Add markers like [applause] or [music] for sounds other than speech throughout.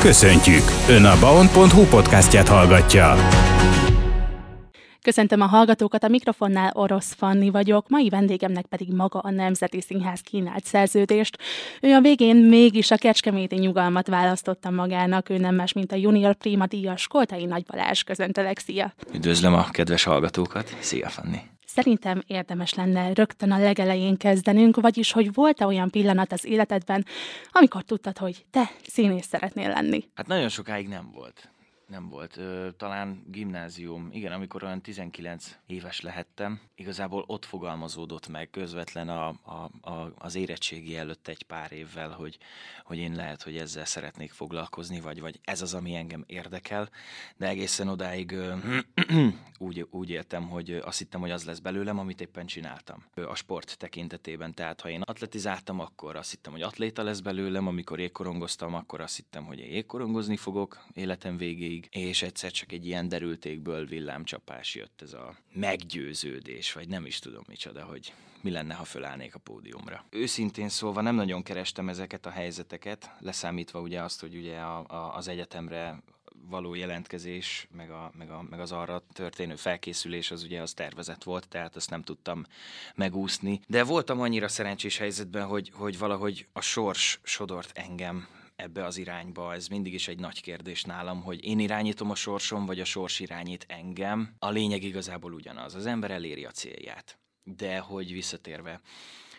Köszöntjük! Ön a baon.hu podcastját hallgatja. Köszöntöm a hallgatókat, a mikrofonnál Orosz Fanni vagyok, mai vendégemnek pedig maga a Nemzeti Színház kínált szerződést. Ő a végén mégis a Kecskeméti nyugalmat választotta magának, ő nem más, mint a Junior Prima díjas Koltai Nagy Balázs. Köszöntelek, szia! Üdvözlöm a kedves hallgatókat, szia Fanni! Szerintem érdemes lenne rögtön a legelején kezdenünk, vagyis hogy volt-e olyan pillanat az életedben, amikor tudtad, hogy te színész szeretnél lenni? Hát nagyon sokáig nem volt nem volt. Talán gimnázium, igen, amikor olyan 19 éves lehettem, igazából ott fogalmazódott meg közvetlen a, a, a, az érettségi előtt egy pár évvel, hogy, hogy én lehet, hogy ezzel szeretnék foglalkozni, vagy, vagy ez az, ami engem érdekel, de egészen odáig [clears throat] úgy, úgy éltem, hogy azt hittem, hogy az lesz belőlem, amit éppen csináltam. A sport tekintetében, tehát ha én atletizáltam, akkor azt hittem, hogy atléta lesz belőlem, amikor ékkorongoztam, akkor azt hittem, hogy én ékkorongozni fogok életem végéig, végig, és egyszer csak egy ilyen derültékből villámcsapás jött ez a meggyőződés, vagy nem is tudom micsoda, hogy mi lenne, ha fölállnék a pódiumra. Őszintén szólva nem nagyon kerestem ezeket a helyzeteket, leszámítva ugye azt, hogy ugye a, a, az egyetemre való jelentkezés, meg, a, meg, a, meg az arra történő felkészülés, az ugye az tervezett volt, tehát azt nem tudtam megúszni. De voltam annyira szerencsés helyzetben, hogy, hogy valahogy a sors sodort engem ebbe az irányba. Ez mindig is egy nagy kérdés nálam, hogy én irányítom a sorsom, vagy a sors irányít engem. A lényeg igazából ugyanaz. Az ember eléri a célját. De hogy visszatérve,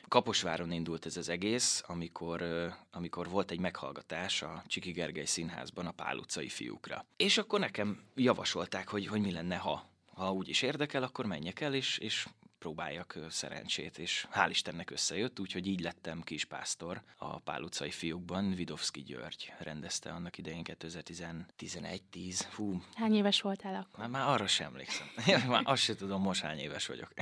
Kaposváron indult ez az egész, amikor, amikor volt egy meghallgatás a Csiki Gergely színházban a Pál utcai fiúkra. És akkor nekem javasolták, hogy, hogy mi lenne, ha ha úgy is érdekel, akkor menjek el, és, és próbáljak szerencsét, és hál' Istennek összejött, úgyhogy így lettem kispásztor a Pál utcai fiúkban. Vidovszki György rendezte annak idején 2011-10. Hú. Hány éves voltál akkor? Már, már arra sem emlékszem. [laughs] már azt sem tudom, most hány éves vagyok.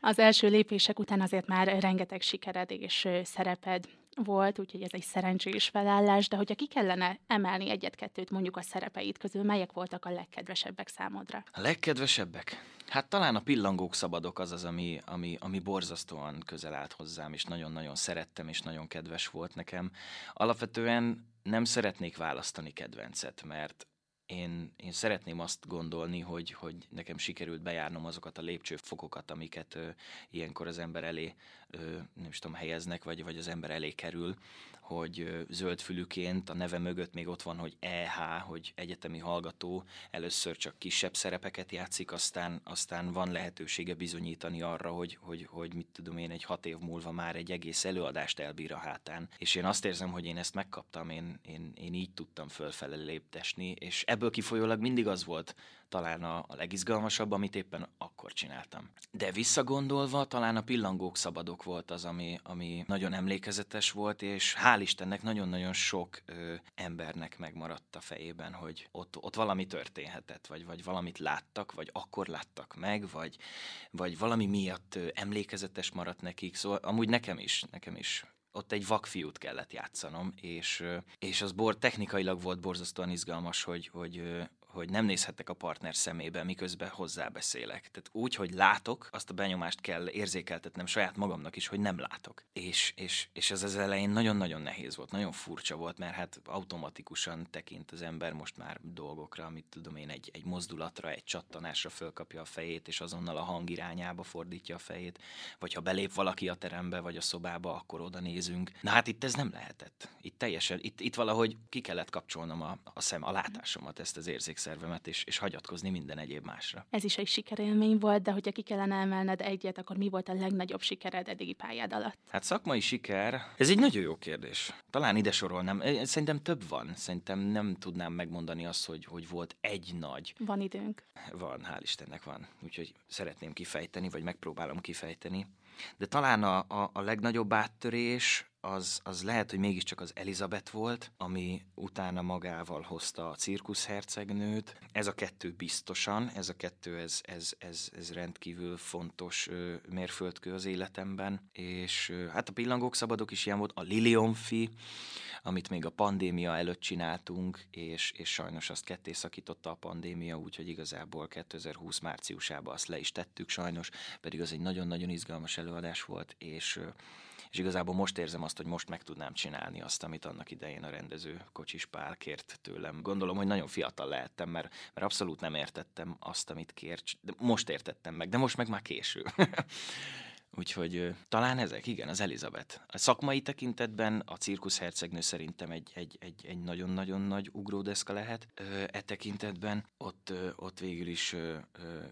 Az első lépések után azért már rengeteg sikered és szereped volt, úgyhogy ez egy szerencsés felállás, de hogyha ki kellene emelni egyet-kettőt mondjuk a szerepeid közül, melyek voltak a legkedvesebbek számodra? A legkedvesebbek? Hát talán a pillangók szabadok az az, ami, ami, ami borzasztóan közel állt hozzám, és nagyon-nagyon szerettem, és nagyon kedves volt nekem. Alapvetően nem szeretnék választani kedvencet, mert én, én szeretném azt gondolni, hogy, hogy nekem sikerült bejárnom azokat a lépcsőfokokat, amiket ö, ilyenkor az ember elé, ö, nem is tudom, helyeznek, vagy, vagy az ember elé kerül, hogy zöldfülüként a neve mögött még ott van, hogy EH, hogy egyetemi hallgató, először csak kisebb szerepeket játszik, aztán, aztán van lehetősége bizonyítani arra, hogy, hogy, hogy mit tudom én, egy hat év múlva már egy egész előadást elbír a hátán. És én azt érzem, hogy én ezt megkaptam, én, én, én így tudtam fölfele léptesni, és ebből kifolyólag mindig az volt talán a, a legizgalmasabb, amit éppen akkor csináltam. De visszagondolva, talán a pillangók szabadok volt az, ami, ami nagyon emlékezetes volt, és hál' Istennek nagyon-nagyon sok ö, embernek megmaradt a fejében, hogy ott, ott valami történhetett, vagy, vagy valamit láttak, vagy akkor láttak meg, vagy, vagy valami miatt ö, emlékezetes maradt nekik. Szóval amúgy nekem is, nekem is ott egy vakfiút kellett játszanom, és, és az bor, technikailag volt borzasztóan izgalmas, hogy, hogy hogy nem nézhettek a partner szemébe, miközben hozzábeszélek. Tehát úgy, hogy látok, azt a benyomást kell érzékeltetnem saját magamnak is, hogy nem látok. És, és, és ez az elején nagyon-nagyon nehéz volt, nagyon furcsa volt, mert hát automatikusan tekint az ember most már dolgokra, amit tudom én, egy, egy mozdulatra, egy csattanásra fölkapja a fejét, és azonnal a hang irányába fordítja a fejét, vagy ha belép valaki a terembe, vagy a szobába, akkor oda nézünk. Na hát itt ez nem lehetett. Itt teljesen, itt, itt valahogy ki kellett kapcsolnom a, a szem, a látásomat, ezt az érzékszem szervemet, és, és hagyatkozni minden egyéb másra. Ez is egy sikerélmény volt, de hogyha ki kellene emelned egyet, akkor mi volt a legnagyobb sikered eddigi pályád alatt? Hát szakmai siker, ez egy nagyon jó kérdés. Talán ide sorolnám, szerintem több van. Szerintem nem tudnám megmondani azt, hogy, hogy volt egy nagy. Van időnk. Van, hál' Istennek van. Úgyhogy szeretném kifejteni, vagy megpróbálom kifejteni. De talán a, a, a legnagyobb áttörés az, az lehet, hogy mégiscsak az Elizabeth volt, ami utána magával hozta a cirkuszhercegnőt. Ez a kettő biztosan, ez a kettő, ez, ez, ez, ez rendkívül fontos ö, mérföldkő az életemben, és ö, hát a pillangók szabadok is ilyen volt, a Lilionfi, amit még a pandémia előtt csináltunk, és, és sajnos azt ketté szakította a pandémia, úgyhogy igazából 2020 márciusában azt le is tettük sajnos, pedig az egy nagyon-nagyon izgalmas előadás volt, és és igazából most érzem azt, hogy most meg tudnám csinálni azt, amit annak idején a rendező Kocsis Pál kért tőlem. Gondolom, hogy nagyon fiatal lehettem, mert, mert abszolút nem értettem azt, amit kért, de most értettem meg, de most meg már késő. [laughs] Úgyhogy talán ezek, igen, az Elizabeth. A szakmai tekintetben a cirkusz hercegnő szerintem egy, egy, egy, egy nagyon-nagyon nagy ugródeszka lehet. E tekintetben ott, ott végül is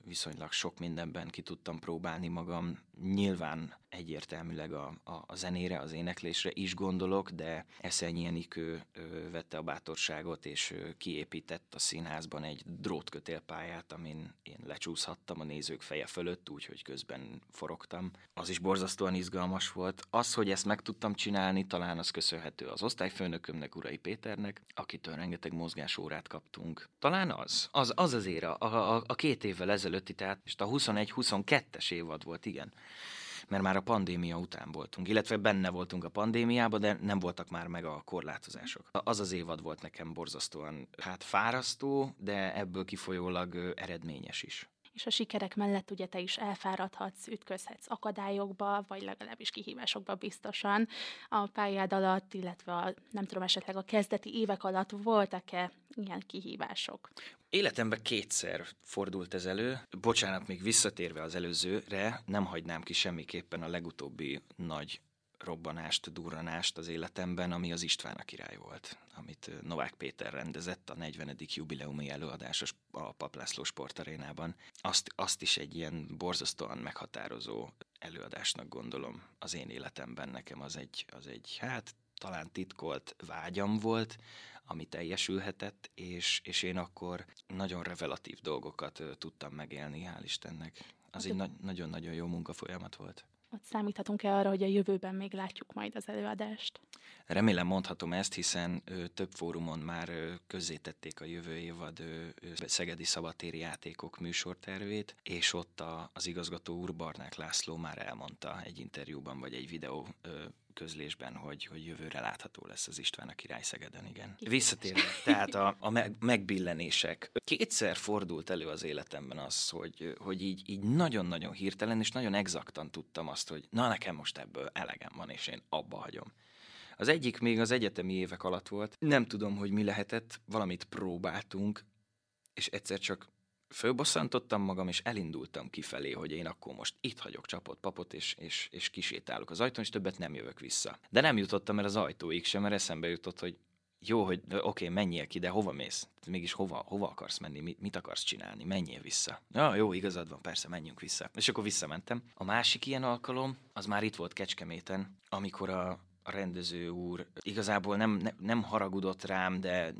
viszonylag sok mindenben ki tudtam próbálni magam. Nyilván egyértelműleg a, a, a zenére, az éneklésre is gondolok, de Eszenyi Enikő vette a bátorságot, és kiépített a színházban egy drótkötélpályát, amin én lecsúszhattam a nézők feje fölött, úgyhogy közben forogtam. Az is borzasztóan izgalmas volt. Az, hogy ezt meg tudtam csinálni, talán az köszönhető az osztályfőnökömnek, Urai Péternek, akitől rengeteg mozgásórát kaptunk. Talán az. Az, az azért a, a, a két évvel ezelőtti, tehát és a 21-22-es évad volt, igen mert már a pandémia után voltunk, illetve benne voltunk a pandémiában, de nem voltak már meg a korlátozások. Az az évad volt nekem borzasztóan hát fárasztó, de ebből kifolyólag eredményes is és a sikerek mellett ugye te is elfáradhatsz, ütközhetsz akadályokba, vagy legalábbis kihívásokba biztosan a pályád alatt, illetve a, nem tudom, esetleg a kezdeti évek alatt voltak-e ilyen kihívások? Életemben kétszer fordult ez elő. Bocsánat, még visszatérve az előzőre, nem hagynám ki semmiképpen a legutóbbi nagy robbanást, durranást az életemben, ami az István a király volt, amit Novák Péter rendezett a 40. jubileumi előadás a Paplászló sportarénában. Azt, azt is egy ilyen borzasztóan meghatározó előadásnak gondolom az én életemben. Nekem az egy, az egy hát talán titkolt vágyam volt, ami teljesülhetett, és, és én akkor nagyon revelatív dolgokat tudtam megélni, hál' Istennek. Az egy na- nagyon-nagyon jó munkafolyamat volt. Ott számíthatunk-e arra, hogy a jövőben még látjuk majd az előadást? Remélem mondhatom ezt, hiszen ö, több fórumon már ö, közzétették a jövő évad ö, ö, Szegedi Szabatéri Játékok műsortervét, és ott a, az igazgató úr Barnák László már elmondta egy interjúban vagy egy videó ö, közlésben, hogy, hogy jövőre látható lesz az István a király Szegeden, igen. Visszatérve, tehát a, a meg, megbillenések. Kétszer fordult elő az életemben az, hogy, hogy így, így nagyon-nagyon hirtelen és nagyon exaktan tudtam azt, hogy na nekem most ebből elegem van, és én abba hagyom. Az egyik még az egyetemi évek alatt volt. Nem tudom, hogy mi lehetett, valamit próbáltunk, és egyszer csak fölbosszantottam magam, és elindultam kifelé, hogy én akkor most itt hagyok csapott papot, és, és, és kisétálok az ajtón, és többet nem jövök vissza. De nem jutottam el az ajtóig sem, mert eszembe jutott, hogy jó, hogy oké, okay, menjél ki, de hova mész? Mégis hova, hova akarsz menni? Mit, mit akarsz csinálni? Menjél vissza. Ja, jó, igazad van, persze, menjünk vissza. És akkor visszamentem. A másik ilyen alkalom, az már itt volt Kecskeméten, amikor a, a rendező úr igazából nem, ne, nem haragudott rám, de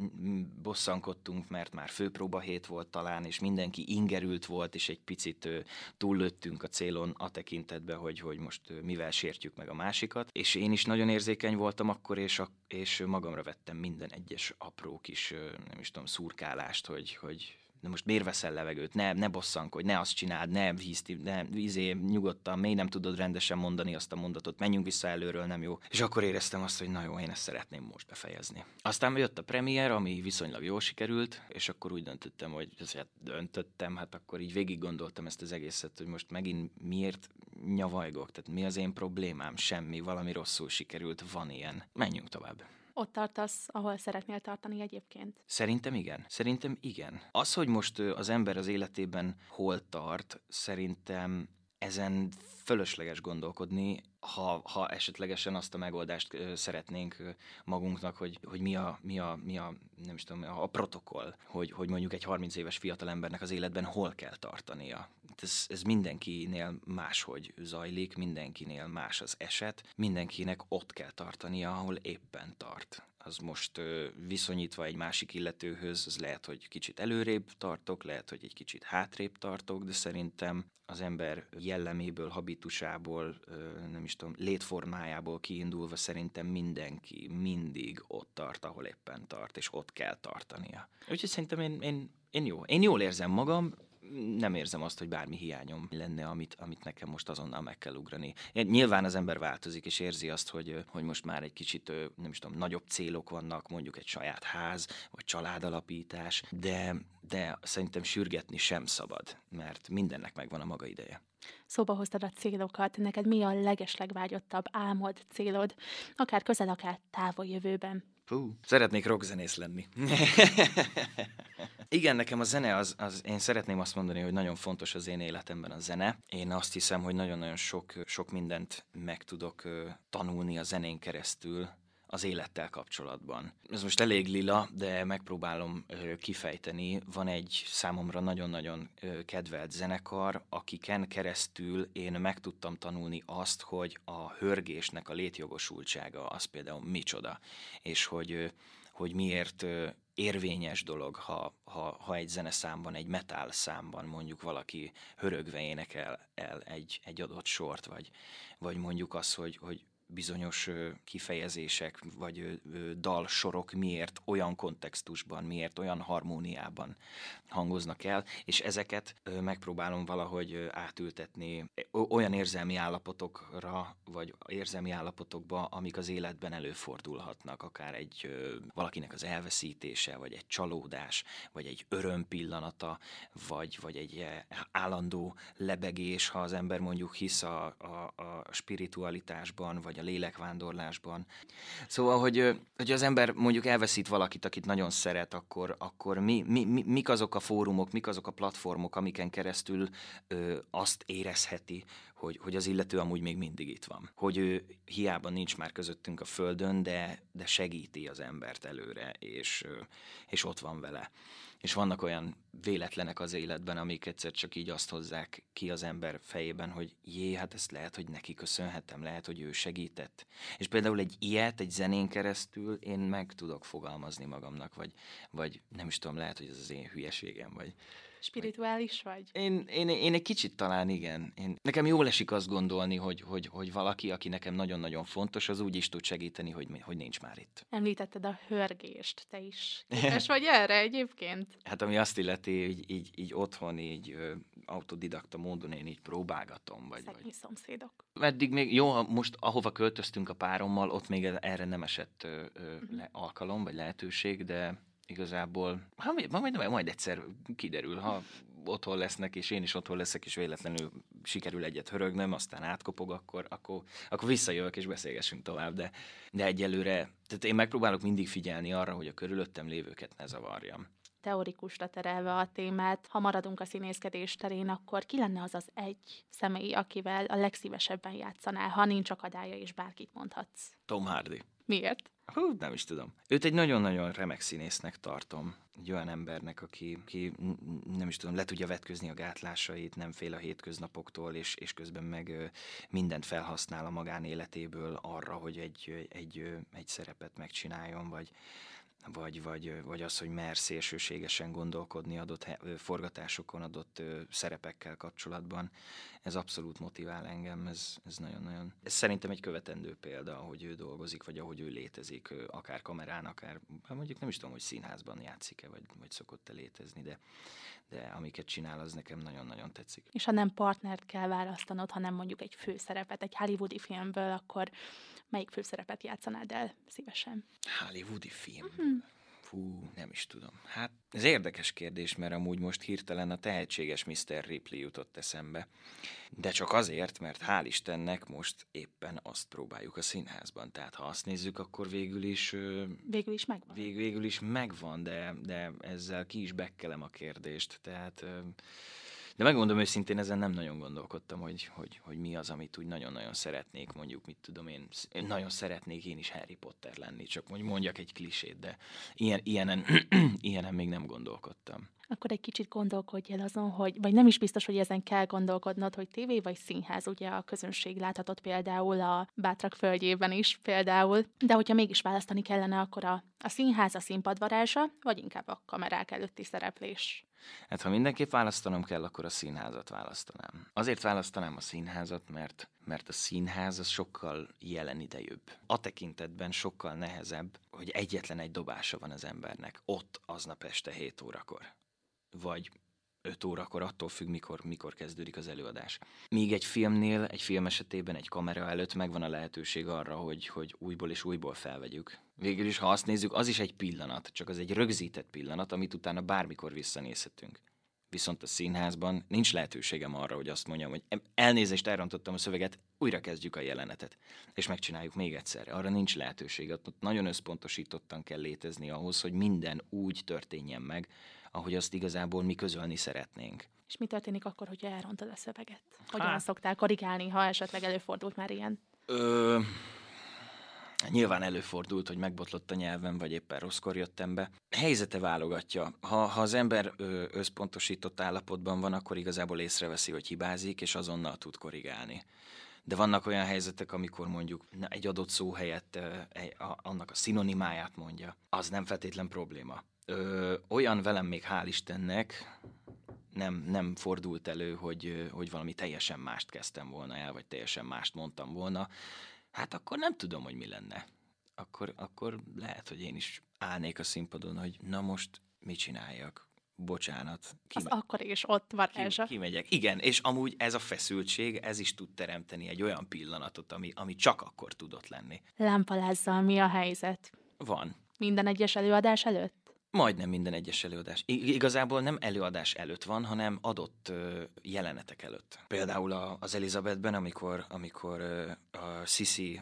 bosszankodtunk, mert már főpróba hét volt talán, és mindenki ingerült volt, és egy picit túllőttünk a célon a tekintetbe, hogy, hogy most mivel sértjük meg a másikat. És én is nagyon érzékeny voltam akkor, és, a, és magamra vettem minden egyes apró kis, nem is tudom, szurkálást, hogy, hogy de most miért veszel levegőt, ne, ne bosszankodj, ne azt csináld, ne hízti, ne vízé, nyugodtan, még nem tudod rendesen mondani azt a mondatot, menjünk vissza előről, nem jó. És akkor éreztem azt, hogy na jó, én ezt szeretném most befejezni. Aztán jött a premier, ami viszonylag jól sikerült, és akkor úgy döntöttem, hogy hát döntöttem, hát akkor így végig gondoltam ezt az egészet, hogy most megint miért nyavajgok, tehát mi az én problémám, semmi, valami rosszul sikerült, van ilyen. Menjünk tovább. Ott tartasz, ahol szeretnél tartani egyébként? Szerintem igen. Szerintem igen. Az, hogy most az ember az életében hol tart, szerintem ezen fölösleges gondolkodni, ha, ha esetlegesen azt a megoldást szeretnénk magunknak, hogy, hogy mi, a, mi, a, mi a, nem is tudom, a protokoll, hogy, hogy mondjuk egy 30 éves fiatalembernek az életben hol kell tartania. Ez, ez mindenkinél máshogy zajlik, mindenkinél más az eset, mindenkinek ott kell tartania, ahol éppen tart az most viszonyítva egy másik illetőhöz, az lehet, hogy kicsit előrébb tartok, lehet, hogy egy kicsit hátrébb tartok, de szerintem az ember jelleméből, habitusából, nem is tudom, létformájából kiindulva szerintem mindenki mindig ott tart, ahol éppen tart, és ott kell tartania. Úgyhogy szerintem én, én, én jó. Én jól érzem magam, nem érzem azt, hogy bármi hiányom lenne, amit, amit nekem most azonnal meg kell ugrani. Nyilván az ember változik, és érzi azt, hogy, hogy most már egy kicsit, nem is tudom, nagyobb célok vannak, mondjuk egy saját ház, vagy családalapítás, de, de szerintem sürgetni sem szabad, mert mindennek megvan a maga ideje. Szóba hoztad a célokat, neked mi a legeslegvágyottabb álmod, célod, akár közel, akár távol jövőben? Hú, szeretnék rockzenész lenni. [laughs] Igen, nekem a zene, az, az, én szeretném azt mondani, hogy nagyon fontos az én életemben a zene. Én azt hiszem, hogy nagyon-nagyon sok, sok mindent meg tudok tanulni a zenén keresztül, az élettel kapcsolatban. Ez most elég lila, de megpróbálom kifejteni. Van egy számomra nagyon-nagyon kedvelt zenekar, akiken keresztül én meg tudtam tanulni azt, hogy a hörgésnek a létjogosultsága az például micsoda, és hogy, hogy miért érvényes dolog, ha, ha, ha egy zeneszámban, egy metal számban mondjuk valaki hörögve énekel el egy, egy adott sort, vagy, vagy mondjuk az, hogy, hogy bizonyos kifejezések vagy dalsorok miért olyan kontextusban, miért olyan harmóniában hangoznak el, és ezeket megpróbálom valahogy átültetni olyan érzelmi állapotokra, vagy érzelmi állapotokba, amik az életben előfordulhatnak, akár egy valakinek az elveszítése, vagy egy csalódás, vagy egy öröm pillanata, vagy, vagy egy állandó lebegés, ha az ember mondjuk hisz a, a, a spiritualitásban, vagy a lélekvándorlásban. Szóval, hogy, hogy az ember mondjuk elveszít valakit, akit nagyon szeret, akkor, akkor mi, mi, mi, mik azok a fórumok, mik azok a platformok, amiken keresztül ö, azt érezheti, hogy, hogy az illető amúgy még mindig itt van. Hogy ő hiába nincs már közöttünk a földön, de, de segíti az embert előre, és, és ott van vele. És vannak olyan véletlenek az életben, amik egyszer csak így azt hozzák ki az ember fejében, hogy jé, hát ezt lehet, hogy neki köszönhetem, lehet, hogy ő segített. És például egy ilyet, egy zenén keresztül én meg tudok fogalmazni magamnak, vagy, vagy nem is tudom, lehet, hogy ez az én hülyeségem, vagy, Spirituális vagy? Én, én, én egy kicsit talán igen. Én, nekem jól esik azt gondolni, hogy, hogy, hogy valaki, aki nekem nagyon-nagyon fontos, az úgy is tud segíteni, hogy, hogy nincs már itt. Említetted a hörgést, te is képes [laughs] vagy erre egyébként? Hát ami azt illeti, így, így, így otthon, így ö, autodidakta módon én így próbálgatom. Vagy, Szegény vagy. szomszédok. Eddig még, jó, most ahova költöztünk a párommal, ott még erre nem esett ö, ö, uh-huh. le, alkalom, vagy lehetőség, de igazából, ha majd, majd, majd egyszer kiderül, ha otthon lesznek, és én is otthon leszek, és véletlenül sikerül egyet hörögnöm, aztán átkopog, akkor, akkor, akkor visszajövök, és beszélgessünk tovább, de, de egyelőre, tehát én megpróbálok mindig figyelni arra, hogy a körülöttem lévőket ne zavarjam teorikusra terelve a témát, ha maradunk a színészkedés terén, akkor ki lenne az az egy személy, akivel a legszívesebben játszanál, ha nincs akadálya, és bárkit mondhatsz? Tom Hardy. Miért? Hú, nem is tudom. Őt egy nagyon-nagyon remek színésznek tartom. Egy olyan embernek, aki, aki nem is tudom, le tudja vetközni a gátlásait, nem fél a hétköznapoktól, és, és közben meg mindent felhasznál a magánéletéből arra, hogy egy, egy, egy szerepet megcsináljon, vagy, vagy, vagy, vagy az, hogy mer szélsőségesen gondolkodni adott forgatásokon, adott szerepekkel kapcsolatban. Ez abszolút motivál engem, ez, ez nagyon-nagyon... Ez szerintem egy követendő példa, ahogy ő dolgozik, vagy ahogy ő létezik, akár kamerán, akár, hát mondjuk nem is tudom, hogy színházban játszik-e, vagy, vagy szokott-e létezni, de, de amiket csinál, az nekem nagyon-nagyon tetszik. És ha nem partnert kell választanod, hanem mondjuk egy főszerepet egy hollywoodi filmből, akkor melyik főszerepet játszanád el szívesen? Hollywoodi film? Uh-huh. Fú, nem is tudom. Hát ez érdekes kérdés, mert amúgy most hirtelen a tehetséges Mr. Ripley jutott eszembe. De csak azért, mert hál' Istennek most éppen azt próbáljuk a színházban. Tehát ha azt nézzük, akkor végül is... Végül is megvan. Vég, végül is megvan, de, de ezzel ki is bekkelem a kérdést. Tehát de megmondom őszintén, ezen nem nagyon gondolkodtam, hogy, hogy, hogy mi az, amit úgy nagyon-nagyon szeretnék, mondjuk, mit tudom én, nagyon szeretnék én is Harry Potter lenni, csak mondjuk mondjak egy klisét, de ilyen, ilyenen, [clears throat] ilyenen még nem gondolkodtam akkor egy kicsit gondolkodj el azon, hogy, vagy nem is biztos, hogy ezen kell gondolkodnod, hogy tévé vagy színház, ugye a közönség láthatott például a Bátrak földjében is például, de hogyha mégis választani kellene, akkor a, a színház a színpadvarázsa, vagy inkább a kamerák előtti szereplés? Hát ha mindenképp választanom kell, akkor a színházat választanám. Azért választanám a színházat, mert mert a színház az sokkal jelen idejűbb. A tekintetben sokkal nehezebb, hogy egyetlen egy dobása van az embernek, ott aznap este 7 órakor vagy 5 órakor, attól függ, mikor, mikor kezdődik az előadás. Míg egy filmnél, egy film esetében, egy kamera előtt megvan a lehetőség arra, hogy, hogy újból és újból felvegyük. Végül is, ha azt nézzük, az is egy pillanat, csak az egy rögzített pillanat, amit utána bármikor visszanézhetünk. viszont a színházban nincs lehetőségem arra, hogy azt mondjam, hogy elnézést, elrontottam a szöveget, újra kezdjük a jelenetet, és megcsináljuk még egyszer. Arra nincs lehetőség, ott nagyon összpontosítottan kell létezni ahhoz, hogy minden úgy történjen meg, ahogy azt igazából mi közölni szeretnénk. És mi történik akkor, hogyha elrontod a szöveget? Hogyan hát. szoktál korrigálni, ha esetleg előfordult már ilyen? Ö, Nyilván előfordult, hogy megbotlott a nyelvem, vagy éppen rosszkor jöttem be. Helyzete válogatja. Ha, ha az ember ö, összpontosított állapotban van, akkor igazából észreveszi, hogy hibázik, és azonnal tud korrigálni. De vannak olyan helyzetek, amikor mondjuk egy adott szó helyett annak a szinonimáját mondja. Az nem feltétlen probléma. Ö, olyan velem még hál' Istennek, nem, nem fordult elő, hogy, hogy valami teljesen mást kezdtem volna el, vagy teljesen mást mondtam volna hát akkor nem tudom, hogy mi lenne. Akkor, akkor lehet, hogy én is állnék a színpadon, hogy na most mit csináljak, bocsánat. Kime- Az akkor is ott van Ki, kimegyek. Igen, és amúgy ez a feszültség, ez is tud teremteni egy olyan pillanatot, ami, ami csak akkor tudott lenni. Lámpalázzal mi a helyzet? Van. Minden egyes előadás előtt? Majdnem minden egyes előadás. Igazából nem előadás előtt van, hanem adott ö, jelenetek előtt. Például az Elizabethben, amikor, amikor a Sisi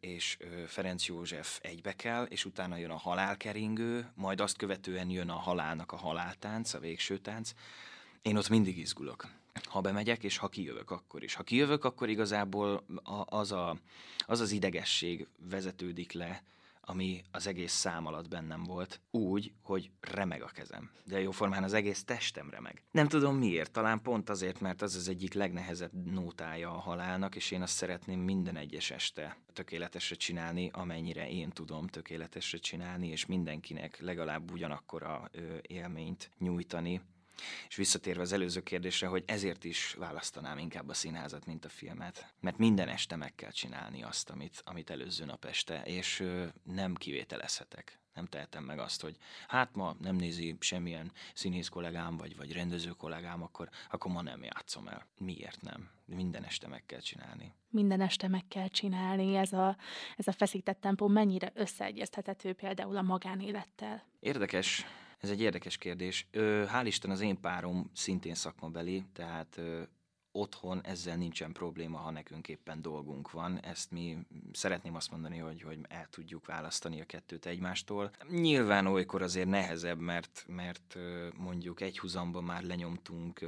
és Ferenc József egybe kell, és utána jön a halálkeringő, majd azt követően jön a halálnak a haláltánc, a végső tánc. Én ott mindig izgulok ha bemegyek, és ha kijövök, akkor is. Ha kijövök, akkor igazából az a, az, az idegesség vezetődik le, ami az egész szám alatt bennem volt, úgy, hogy remeg a kezem. De jóformán az egész testem remeg. Nem tudom miért, talán pont azért, mert az az egyik legnehezebb nótája a halálnak, és én azt szeretném minden egyes este tökéletesre csinálni, amennyire én tudom tökéletesre csinálni, és mindenkinek legalább ugyanakkor a élményt nyújtani, és visszatérve az előző kérdésre, hogy ezért is választanám inkább a színházat, mint a filmet. Mert minden este meg kell csinálni azt, amit, amit előző nap este, és ö, nem kivételezhetek. Nem tehetem meg azt, hogy hát ma nem nézi semmilyen színész kollégám, vagy, vagy rendező kollégám, akkor, akkor ma nem játszom el. Miért nem? Minden este meg kell csinálni. Minden este meg kell csinálni. Ez a, ez a feszített tempó mennyire összeegyeztethető például a magánélettel? Érdekes ez egy érdekes kérdés. Hál' Isten az én párom szintén szakmabeli, tehát otthon ezzel nincsen probléma, ha nekünk éppen dolgunk van. Ezt mi szeretném azt mondani, hogy, hogy el tudjuk választani a kettőt egymástól. Nyilván olykor azért nehezebb, mert, mert mondjuk egy huzamban már lenyomtunk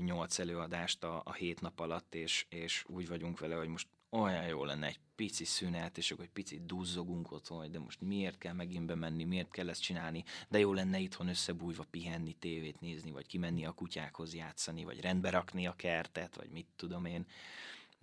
nyolc előadást a, a hét nap alatt, és, és úgy vagyunk vele, hogy most olyan jó lenne egy pici szünet, és akkor egy picit duzzogunk otthon, hogy de most miért kell megint bemenni, miért kell ezt csinálni, de jó lenne itthon összebújva pihenni, tévét nézni, vagy kimenni a kutyákhoz játszani, vagy rendbe rakni a kertet, vagy mit tudom én.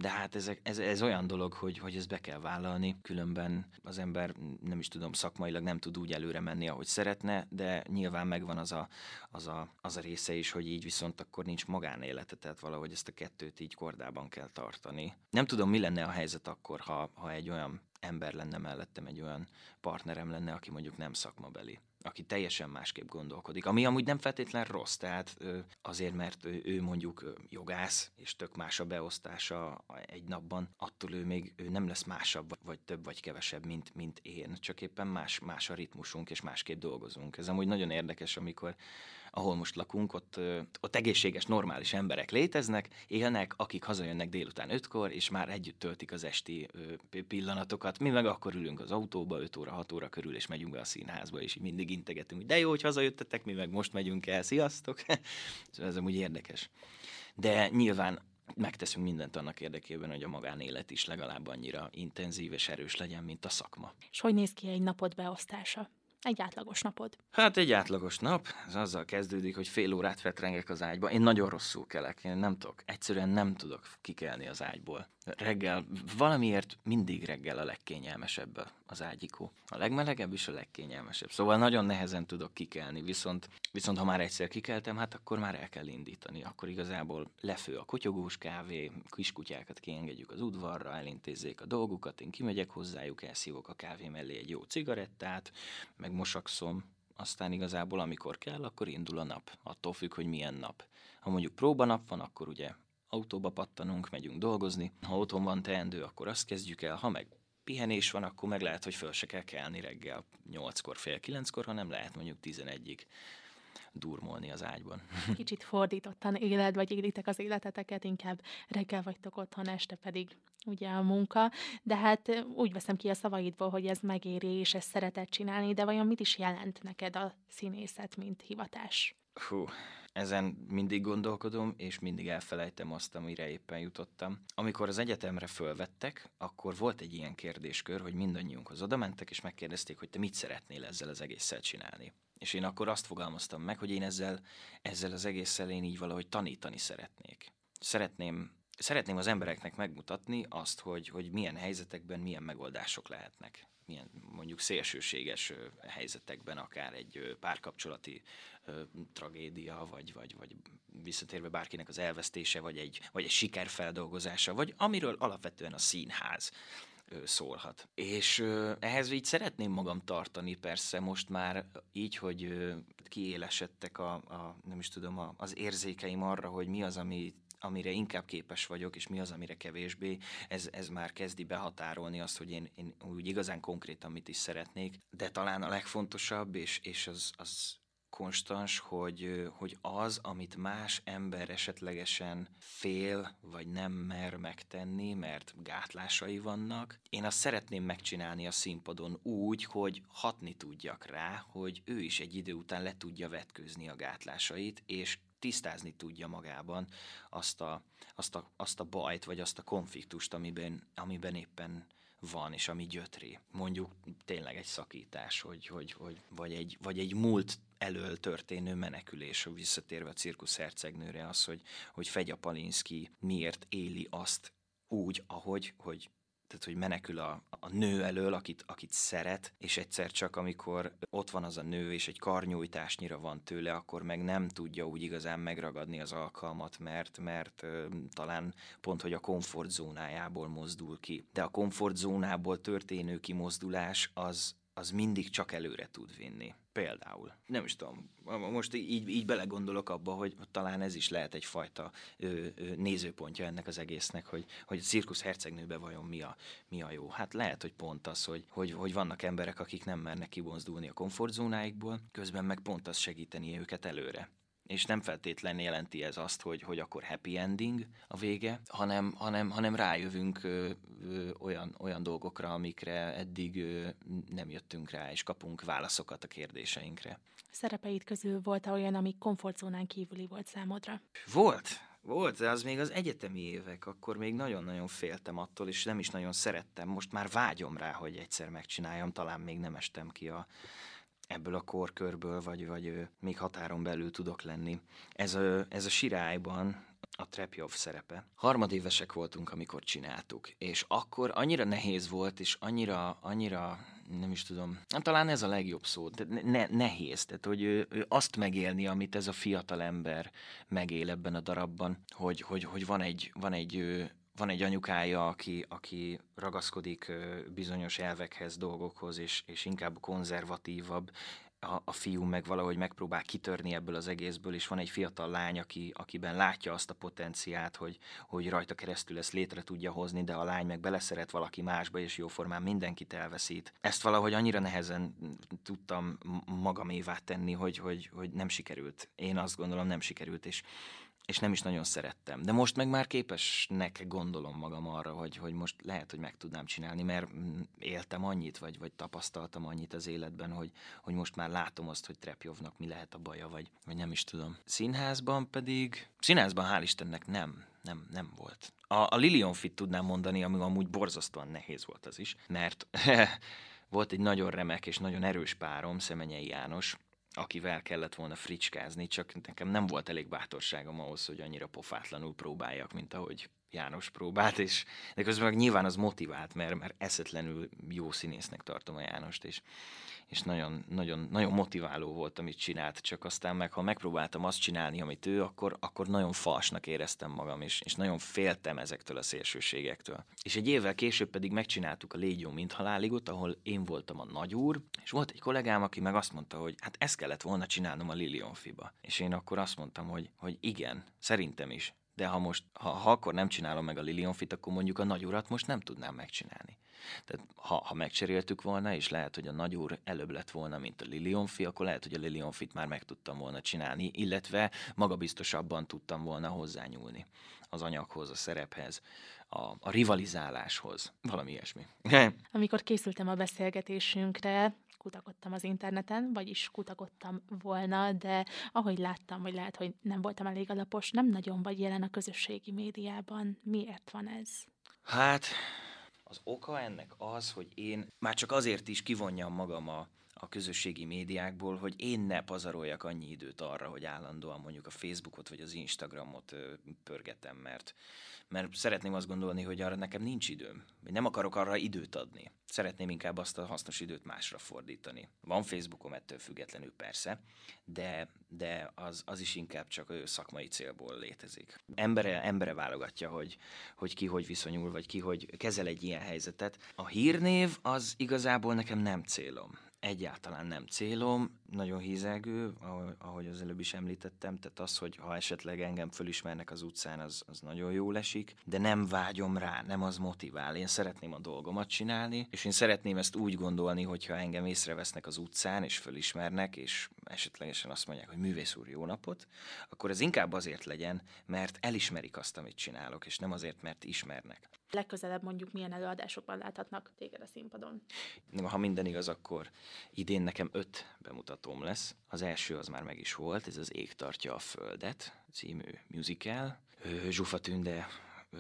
De hát ez, ez, ez olyan dolog, hogy, hogy ezt be kell vállalni, különben az ember nem is tudom, szakmailag nem tud úgy előre menni, ahogy szeretne, de nyilván megvan az a, az a, az a része is, hogy így viszont akkor nincs magánélete, tehát valahogy ezt a kettőt így kordában kell tartani. Nem tudom, mi lenne a helyzet akkor, ha, ha egy olyan ember lenne mellettem, egy olyan partnerem lenne, aki mondjuk nem szakmabeli aki teljesen másképp gondolkodik, ami amúgy nem feltétlen rossz, tehát azért, mert ő mondjuk jogász, és tök más a beosztása egy napban, attól ő még ő nem lesz másabb, vagy több, vagy kevesebb, mint, mint én, csak éppen más, más a ritmusunk, és másképp dolgozunk. Ez amúgy nagyon érdekes, amikor ahol most lakunk, ott, ott egészséges, normális emberek léteznek, élnek, akik hazajönnek délután ötkor, és már együtt töltik az esti pillanatokat. Mi meg akkor ülünk az autóba 5 óra, 6 óra körül, és megyünk be a színházba, és mindig integetünk, hogy de jó, hogy hazajöttetek, mi meg most megyünk el, sziasztok! [laughs] szóval ez amúgy érdekes. De nyilván megteszünk mindent annak érdekében, hogy a magánélet is legalább annyira intenzív és erős legyen, mint a szakma. És hogy néz ki egy napod beosztása? Egy átlagos napod? Hát egy átlagos nap, ez azzal kezdődik, hogy fél órát fetrengek az ágyba. Én nagyon rosszul kelek, én nem tudok, egyszerűen nem tudok kikelni az ágyból. Reggel, valamiért mindig reggel a legkényelmesebb az ágyikó. A legmelegebb is a legkényelmesebb. Szóval nagyon nehezen tudok kikelni, viszont, viszont ha már egyszer kikeltem, hát akkor már el kell indítani. Akkor igazából lefő a kotyogós kávé, kiskutyákat kiengedjük az udvarra, elintézzék a dolgukat, én kimegyek hozzájuk, elszívok a kávé mellé egy jó cigarettát, meg mosakszom, aztán igazából amikor kell, akkor indul a nap. Attól függ, hogy milyen nap. Ha mondjuk próbanap van, akkor ugye autóba pattanunk, megyünk dolgozni. Ha otthon van teendő, akkor azt kezdjük el. Ha meg pihenés van, akkor meg lehet, hogy föl se kell kelni reggel 8-kor, fél 9-kor, hanem lehet mondjuk 11-ig durmolni az ágyban. [laughs] Kicsit fordítottan éled, vagy élitek az életeteket, inkább reggel vagytok otthon, este pedig ugye a munka, de hát úgy veszem ki a szavaidból, hogy ez megéri, és ezt szeretett csinálni, de vajon mit is jelent neked a színészet, mint hivatás? Hú, ezen mindig gondolkodom, és mindig elfelejtem azt, amire éppen jutottam. Amikor az egyetemre fölvettek, akkor volt egy ilyen kérdéskör, hogy mindannyiunkhoz oda mentek, és megkérdezték, hogy te mit szeretnél ezzel az egésszel csinálni. És én akkor azt fogalmaztam meg, hogy én ezzel, ezzel az egésszel én így valahogy tanítani szeretnék. Szeretném szeretném az embereknek megmutatni azt, hogy, hogy milyen helyzetekben milyen megoldások lehetnek. Milyen mondjuk szélsőséges helyzetekben, akár egy párkapcsolati tragédia, vagy, vagy, vagy visszatérve bárkinek az elvesztése, vagy egy, vagy egy sikerfeldolgozása, vagy amiről alapvetően a színház szólhat. És ehhez így szeretném magam tartani, persze most már így, hogy kiélesedtek a, a nem is tudom, a, az érzékeim arra, hogy mi az, ami amire inkább képes vagyok, és mi az, amire kevésbé, ez, ez már kezdi behatárolni azt, hogy én, én úgy igazán konkrétan mit is szeretnék, de talán a legfontosabb, és, és az, az konstans, hogy, hogy az, amit más ember esetlegesen fél, vagy nem mer megtenni, mert gátlásai vannak, én azt szeretném megcsinálni a színpadon úgy, hogy hatni tudjak rá, hogy ő is egy idő után le tudja vetkőzni a gátlásait, és tisztázni tudja magában azt a, azt a, azt a bajt, vagy azt a konfliktust, amiben, amiben éppen van, és ami gyötré. Mondjuk tényleg egy szakítás, hogy, hogy, hogy, vagy, egy, vagy egy múlt elől történő menekülés, visszatérve a cirkusz hercegnőre, az, hogy, hogy Fegya Palinszki miért éli azt úgy, ahogy, hogy tehát hogy menekül a, a nő elől, akit, akit szeret, és egyszer csak amikor ott van az a nő, és egy karnyújtásnyira van tőle, akkor meg nem tudja úgy igazán megragadni az alkalmat, mert, mert ö, talán pont, hogy a komfortzónájából mozdul ki. De a komfortzónából történő kimozdulás az, az mindig csak előre tud vinni. Például. Nem is tudom, most így, így belegondolok abba, hogy talán ez is lehet egyfajta ö, ö, nézőpontja ennek az egésznek, hogy, hogy a cirkusz hercegnőbe vajon mi a, mi a jó. Hát lehet, hogy pont az, hogy, hogy, hogy vannak emberek, akik nem mernek kibozdulni a komfortzónáikból, közben meg pont az segíteni őket előre és nem feltétlenül jelenti ez azt, hogy, hogy akkor happy ending a vége, hanem, hanem, hanem rájövünk ö, ö, olyan, olyan dolgokra, amikre eddig ö, nem jöttünk rá, és kapunk válaszokat a kérdéseinkre. Szerepeid közül volt olyan, ami komfortzónán kívüli volt számodra? Volt, volt, de az még az egyetemi évek, akkor még nagyon-nagyon féltem attól, és nem is nagyon szerettem. Most már vágyom rá, hogy egyszer megcsináljam, talán még nem estem ki a, ebből a korkörből, vagy, vagy még határon belül tudok lenni. Ez a, ez a sirályban a Trepjov szerepe. Harmadévesek voltunk, amikor csináltuk, és akkor annyira nehéz volt, és annyira, annyira nem is tudom, hát talán ez a legjobb szó, de ne, nehéz, tehát hogy ő, ő azt megélni, amit ez a fiatal ember megél ebben a darabban, hogy, hogy, hogy van egy, van egy van egy anyukája, aki, aki ragaszkodik bizonyos elvekhez, dolgokhoz, és, és inkább konzervatívabb, a, a fiú meg valahogy megpróbál kitörni ebből az egészből, és van egy fiatal lány, aki, akiben látja azt a potenciát, hogy, hogy rajta keresztül ezt létre tudja hozni, de a lány meg beleszeret valaki másba, és jóformán mindenkit elveszít. Ezt valahogy annyira nehezen tudtam magamévá tenni, hogy, hogy, hogy nem sikerült. Én azt gondolom, nem sikerült, és és nem is nagyon szerettem. De most meg már képesnek gondolom magam arra, hogy, hogy most lehet, hogy meg tudnám csinálni, mert éltem annyit, vagy, vagy tapasztaltam annyit az életben, hogy, hogy most már látom azt, hogy Trepjovnak mi lehet a baja, vagy, vagy nem is tudom. Színházban pedig, színházban hál' Istennek nem, nem, nem volt. A, a Lilion Fit tudnám mondani, ami amúgy borzasztóan nehéz volt az is, mert [laughs] volt egy nagyon remek és nagyon erős párom, Szemenyei János, akivel kellett volna fricskázni, csak nekem nem volt elég bátorságom ahhoz, hogy annyira pofátlanul próbáljak, mint ahogy János próbált, és de közben meg nyilván az motivált, mert, mert eszetlenül jó színésznek tartom a Jánost, és, és nagyon, nagyon, nagyon motiváló volt, amit csinált, csak aztán meg, ha megpróbáltam azt csinálni, amit ő, akkor, akkor nagyon falsnak éreztem magam, és, és nagyon féltem ezektől a szélsőségektől. És egy évvel később pedig megcsináltuk a Légy jó, mint haláligot, ahol én voltam a nagyúr, és volt egy kollégám, aki meg azt mondta, hogy hát ezt kellett volna csinálnom a Lilion Fiba. És én akkor azt mondtam, hogy, hogy igen, szerintem is de ha most, ha, ha akkor nem csinálom meg a Lilion Fit, akkor mondjuk a nagy urat most nem tudnám megcsinálni. Tehát ha, ha megcseréltük volna, és lehet, hogy a nagyúr előbb lett volna, mint a Lilionfi, akkor lehet, hogy a Lilionfit már meg tudtam volna csinálni, illetve magabiztosabban tudtam volna hozzányúlni az anyaghoz, a szerephez, a, a rivalizáláshoz, valami ilyesmi. Amikor készültem a beszélgetésünkre, kutakodtam az interneten, vagyis kutakodtam volna, de ahogy láttam, hogy lehet, hogy nem voltam elég alapos, nem nagyon vagy jelen a közösségi médiában. Miért van ez? Hát, az oka ennek az, hogy én már csak azért is kivonjam magam a, a közösségi médiákból, hogy én ne pazaroljak annyi időt arra, hogy állandóan mondjuk a Facebookot vagy az Instagramot pörgetem, mert mert szeretném azt gondolni, hogy arra nekem nincs időm. Nem akarok arra időt adni. Szeretném inkább azt a hasznos időt másra fordítani. Van Facebookom ettől függetlenül persze, de, de az, az is inkább csak szakmai célból létezik. Embere, embere válogatja, hogy, hogy ki hogy viszonyul, vagy ki hogy kezel egy ilyen helyzetet. A hírnév az igazából nekem nem célom egyáltalán nem célom, nagyon hízelgő, ahogy az előbb is említettem, tehát az, hogy ha esetleg engem fölismernek az utcán, az, az nagyon jó esik, de nem vágyom rá, nem az motivál. Én szeretném a dolgomat csinálni, és én szeretném ezt úgy gondolni, hogyha engem észrevesznek az utcán, és fölismernek, és esetlegesen azt mondják, hogy művész úr, jó napot, akkor ez inkább azért legyen, mert elismerik azt, amit csinálok, és nem azért, mert ismernek. Legközelebb mondjuk milyen előadásokban láthatnak téged a színpadon? Ha minden igaz, akkor idén nekem öt bemutatóm lesz. Az első az már meg is volt, ez az Ég tartja a Földet című musical. Zsufa Tünde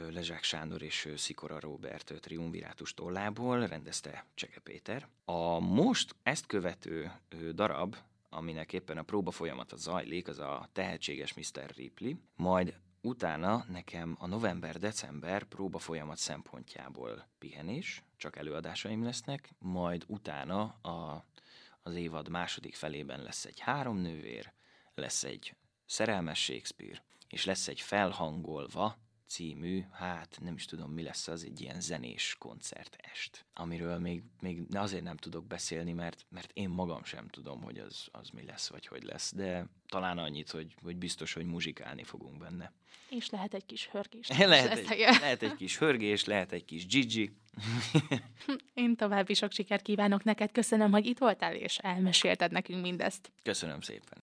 Lezsák Sándor és Szikora Robert triumvirátus tollából rendezte Cseke Péter. A most ezt követő darab, aminek éppen a próba folyamata zajlik, az a tehetséges Mr. Ripley, majd Utána nekem a november-december próba folyamat szempontjából pihenés, csak előadásaim lesznek, majd utána a, az évad második felében lesz egy három nővér, lesz egy szerelmes Shakespeare, és lesz egy felhangolva című, hát nem is tudom mi lesz az, egy ilyen zenés koncertest, amiről még, még azért nem tudok beszélni, mert, mert én magam sem tudom, hogy az, az mi lesz, vagy hogy lesz, de talán annyit, hogy, hogy biztos, hogy muzsikálni fogunk benne. És lehet egy kis hörgés. [laughs] lehet, egy, lehet egy kis hörgés, lehet egy kis Gigi. [laughs] Én további sok sikert kívánok neked, köszönöm, hogy itt voltál, és elmesélted nekünk mindezt. Köszönöm szépen.